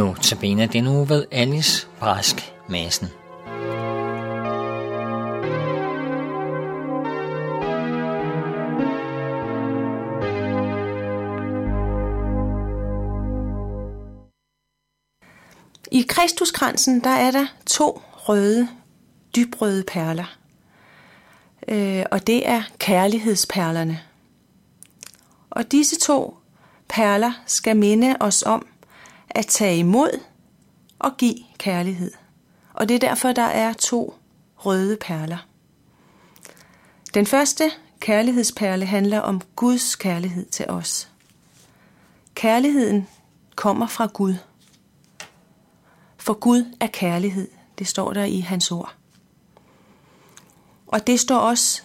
Nu tabiner den uge ved Alice Brask Madsen. I Kristuskransen, der er der to røde, dybrøde perler. Øh, og det er kærlighedsperlerne. Og disse to perler skal minde os om at tage imod og give kærlighed. Og det er derfor, der er to røde perler. Den første kærlighedsperle handler om Guds kærlighed til os. Kærligheden kommer fra Gud. For Gud er kærlighed, det står der i hans ord. Og det står også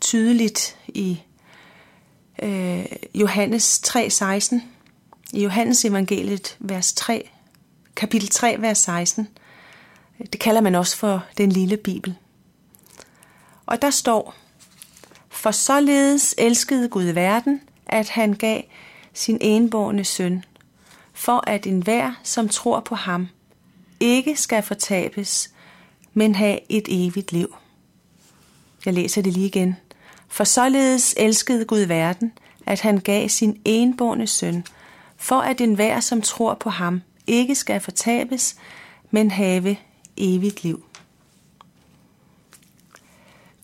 tydeligt i øh, Johannes 3:16. I Johannes evangeliet, vers 3, kapitel 3, vers 16. Det kalder man også for den lille bibel. Og der står, For således elskede Gud verden, at han gav sin enborne søn, for at enhver, som tror på ham, ikke skal fortabes, men have et evigt liv. Jeg læser det lige igen. For således elskede Gud verden, at han gav sin enborne søn, for at enhver, som tror på ham, ikke skal fortabes, men have evigt liv.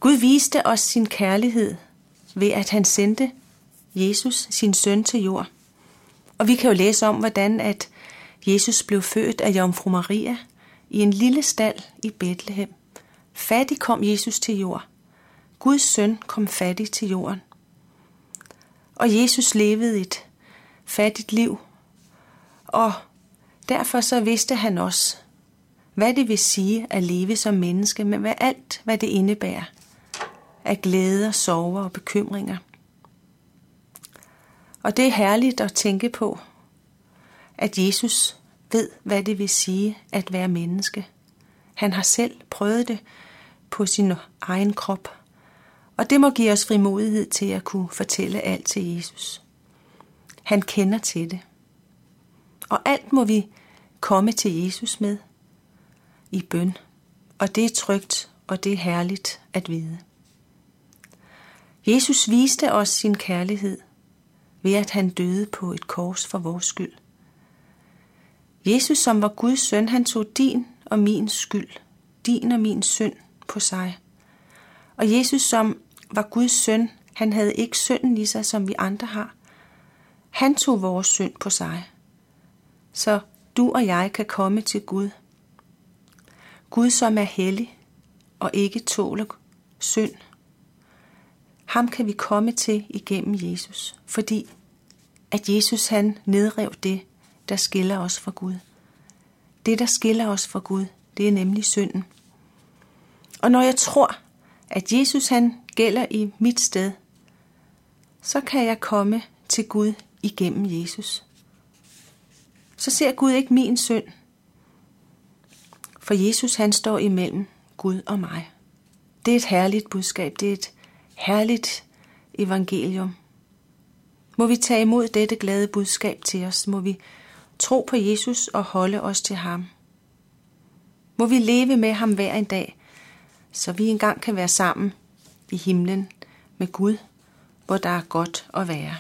Gud viste os sin kærlighed ved, at han sendte Jesus, sin søn, til jord. Og vi kan jo læse om, hvordan at Jesus blev født af Jomfru Maria i en lille stald i Bethlehem. Fattig kom Jesus til jord. Guds søn kom fattig til jorden. Og Jesus levede et fattigt liv. Og derfor så vidste han også, hvad det vil sige at leve som menneske, men hvad alt, hvad det indebærer af glæder, sorger og bekymringer. Og det er herligt at tænke på, at Jesus ved, hvad det vil sige at være menneske. Han har selv prøvet det på sin egen krop. Og det må give os frimodighed til at kunne fortælle alt til Jesus. Han kender til det. Og alt må vi komme til Jesus med i bøn. Og det er trygt, og det er herligt at vide. Jesus viste os sin kærlighed ved at han døde på et kors for vores skyld. Jesus, som var Guds søn, han tog din og min skyld, din og min synd på sig. Og Jesus, som var Guds søn, han havde ikke synden i sig, som vi andre har. Han tog vores synd på sig, så du og jeg kan komme til Gud. Gud, som er hellig og ikke tåler synd. Ham kan vi komme til igennem Jesus, fordi at Jesus han nedrev det, der skiller os fra Gud. Det, der skiller os fra Gud, det er nemlig synden. Og når jeg tror, at Jesus han gælder i mit sted, så kan jeg komme til Gud igennem Jesus. Så ser Gud ikke min synd, for Jesus han står imellem Gud og mig. Det er et herligt budskab, det er et herligt evangelium. Må vi tage imod dette glade budskab til os, må vi tro på Jesus og holde os til ham. Må vi leve med ham hver en dag, så vi engang kan være sammen i himlen med Gud, hvor der er godt at være.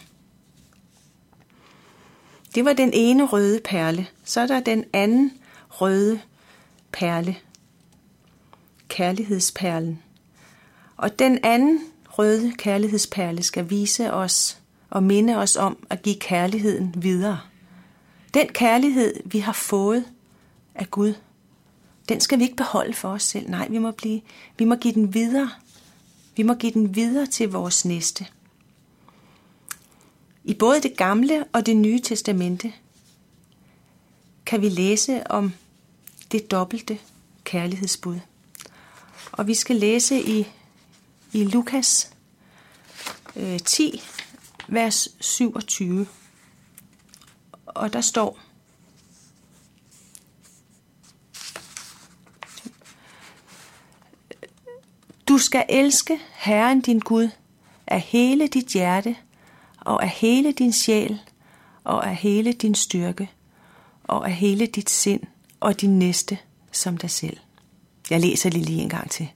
Det var den ene røde perle. Så er der den anden røde perle. Kærlighedsperlen. Og den anden røde kærlighedsperle skal vise os og minde os om at give kærligheden videre. Den kærlighed, vi har fået af Gud, den skal vi ikke beholde for os selv. Nej, vi må, blive, vi må give den videre. Vi må give den videre til vores næste. I både det gamle og det nye testamente kan vi læse om det dobbelte kærlighedsbud. Og vi skal læse i, i Lukas øh, 10, vers 27. Og der står, Du skal elske Herren din Gud af hele dit hjerte og af hele din sjæl og af hele din styrke og af hele dit sind og din næste som dig selv. Jeg læser det lige en gang til.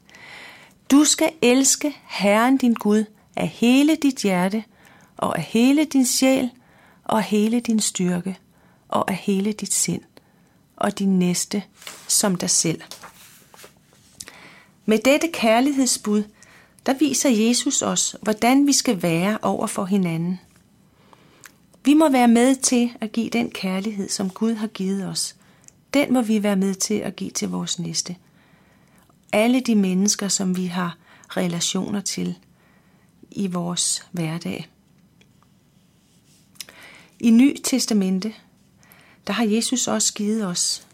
Du skal elske Herren din Gud af hele dit hjerte og af hele din sjæl og af hele din styrke og af hele dit sind og din næste som dig selv. Med dette kærlighedsbud, der viser Jesus os, hvordan vi skal være over for hinanden. Vi må være med til at give den kærlighed, som Gud har givet os. Den må vi være med til at give til vores næste. Alle de mennesker, som vi har relationer til i vores hverdag. I Ny Testamente, der har Jesus også givet os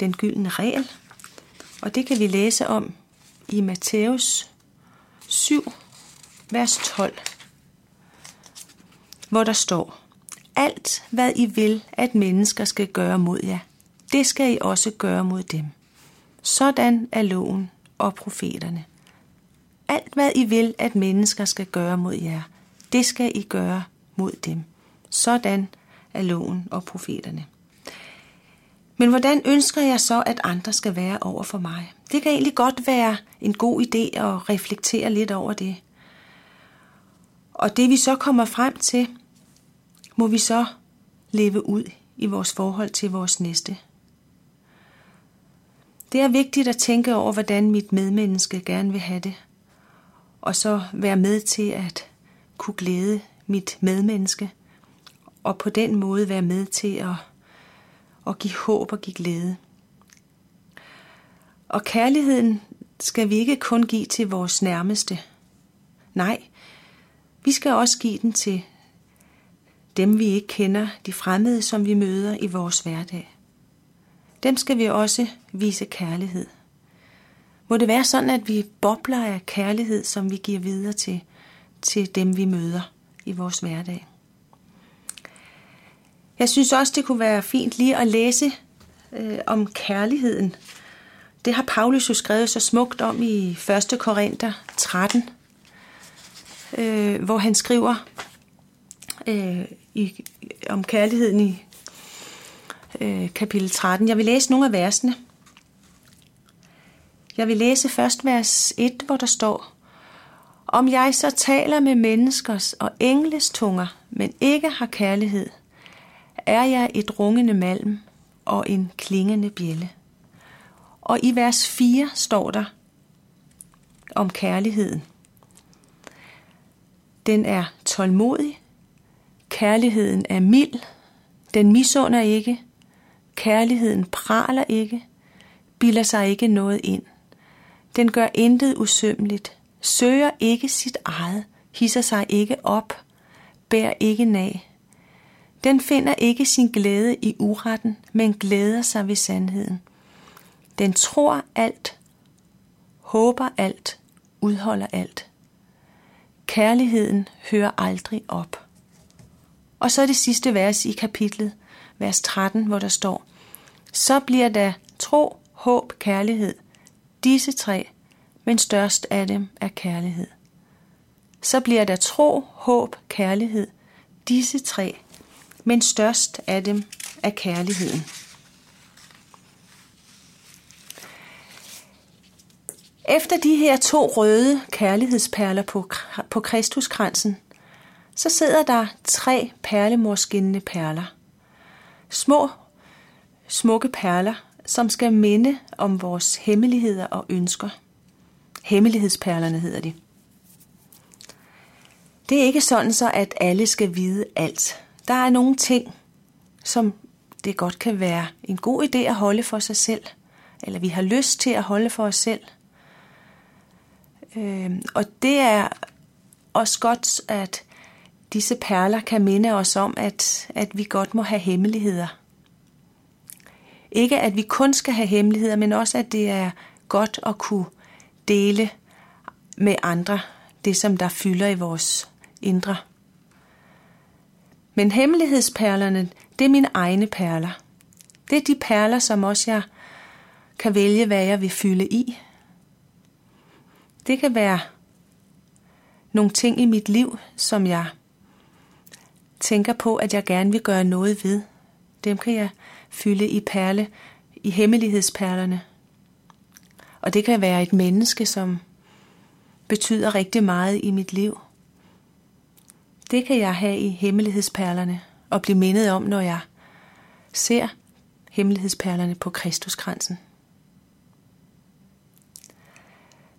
den gyldne regel, og det kan vi læse om i Matthæus 7, vers 12, hvor der står, Alt hvad I vil, at mennesker skal gøre mod jer, det skal I også gøre mod dem. Sådan er loven og profeterne. Alt hvad I vil, at mennesker skal gøre mod jer, det skal I gøre mod dem. Sådan er loven og profeterne. Men hvordan ønsker jeg så, at andre skal være over for mig? Det kan egentlig godt være en god idé at reflektere lidt over det. Og det vi så kommer frem til, må vi så leve ud i vores forhold til vores næste. Det er vigtigt at tænke over, hvordan mit medmenneske gerne vil have det, og så være med til at kunne glæde mit medmenneske, og på den måde være med til at, og give håb og give glæde. Og kærligheden skal vi ikke kun give til vores nærmeste. Nej, vi skal også give den til dem, vi ikke kender, de fremmede, som vi møder i vores hverdag. Dem skal vi også vise kærlighed. Må det være sådan, at vi bobler af kærlighed, som vi giver videre til, til dem, vi møder i vores hverdag. Jeg synes også, det kunne være fint lige at læse øh, om kærligheden. Det har Paulus jo skrevet så smukt om i 1. Korinther 13, øh, hvor han skriver øh, i, om kærligheden i øh, kapitel 13. Jeg vil læse nogle af versene. Jeg vil læse først vers 1, hvor der står, Om jeg så taler med menneskers og engles tunger, men ikke har kærlighed, er jeg et rungende malm og en klingende bjælle. Og i vers 4 står der om kærligheden. Den er tålmodig, kærligheden er mild, den misunder ikke, kærligheden praler ikke, bilder sig ikke noget ind. Den gør intet usømmeligt, søger ikke sit eget, hisser sig ikke op, bær ikke nag. Den finder ikke sin glæde i uretten, men glæder sig ved sandheden. Den tror alt, håber alt, udholder alt. Kærligheden hører aldrig op. Og så er det sidste vers i kapitlet, vers 13, hvor der står, Så bliver der tro, håb, kærlighed, disse tre, men størst af dem er kærlighed. Så bliver der tro, håb, kærlighed, disse tre, men størst af dem er kærligheden. Efter de her to røde kærlighedsperler på, på Kristuskransen, så sidder der tre perlemorskinnende perler. Små, smukke perler, som skal minde om vores hemmeligheder og ønsker. Hemmelighedsperlerne hedder de. Det er ikke sådan så, at alle skal vide alt. Der er nogle ting, som det godt kan være en god idé at holde for sig selv, eller vi har lyst til at holde for os selv. Øh, og det er også godt, at disse perler kan minde os om, at, at vi godt må have hemmeligheder. Ikke at vi kun skal have hemmeligheder, men også at det er godt at kunne dele med andre det, som der fylder i vores indre. Men hemmelighedsperlerne, det er mine egne perler. Det er de perler, som også jeg kan vælge, hvad jeg vil fylde i. Det kan være nogle ting i mit liv, som jeg tænker på, at jeg gerne vil gøre noget ved. Dem kan jeg fylde i perle, i hemmelighedsperlerne. Og det kan være et menneske, som betyder rigtig meget i mit liv. Det kan jeg have i hemmelighedsperlerne og blive mindet om, når jeg ser hemmelighedsperlerne på Kristuskransen.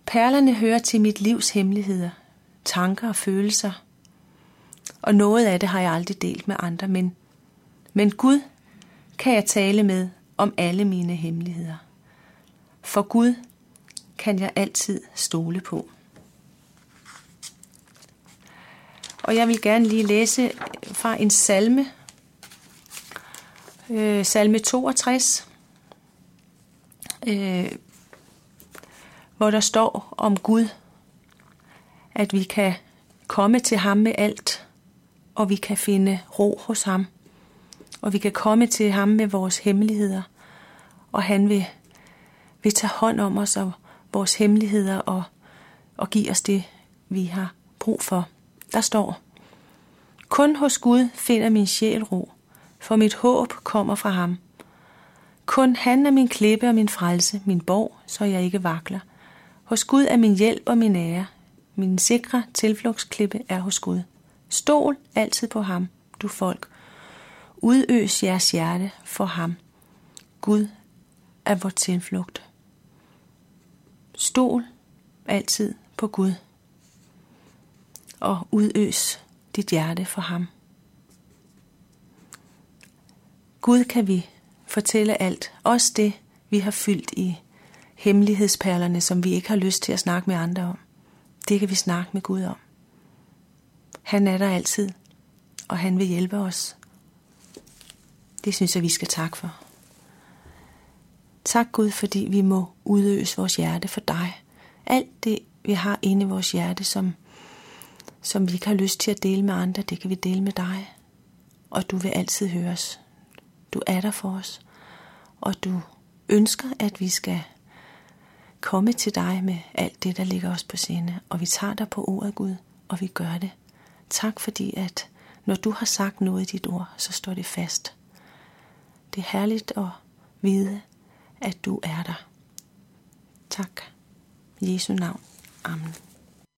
Perlerne hører til mit livs hemmeligheder, tanker og følelser, og noget af det har jeg aldrig delt med andre, men, men Gud kan jeg tale med om alle mine hemmeligheder. For Gud kan jeg altid stole på. Og jeg vil gerne lige læse øh, fra en salme, øh, salme 62, øh, hvor der står om Gud, at vi kan komme til ham med alt, og vi kan finde ro hos ham, og vi kan komme til ham med vores hemmeligheder, og han vil, vil tage hånd om os og vores hemmeligheder og, og give os det, vi har brug for. Der står, kun hos Gud finder min sjæl ro, for mit håb kommer fra ham. Kun han er min klippe og min frelse, min borg, så jeg ikke vakler. Hos Gud er min hjælp og min ære. Min sikre tilflugtsklippe er hos Gud. Stol altid på ham, du folk. Udøs jeres hjerte for ham. Gud er vor tilflugt. Stol altid på Gud. Og udøs dit hjerte for ham. Gud kan vi fortælle alt, også det, vi har fyldt i hemmelighedsperlerne, som vi ikke har lyst til at snakke med andre om. Det kan vi snakke med Gud om. Han er der altid, og han vil hjælpe os. Det synes jeg, vi skal takke for. Tak Gud, fordi vi må udøse vores hjerte for dig. Alt det, vi har inde i vores hjerte, som som vi ikke har lyst til at dele med andre, det kan vi dele med dig. Og du vil altid høre os. Du er der for os. Og du ønsker, at vi skal komme til dig med alt det, der ligger os på sinde. Og vi tager dig på ordet, Gud, og vi gør det. Tak fordi, at når du har sagt noget i dit ord, så står det fast. Det er herligt at vide, at du er der. Tak. I Jesu navn. Amen.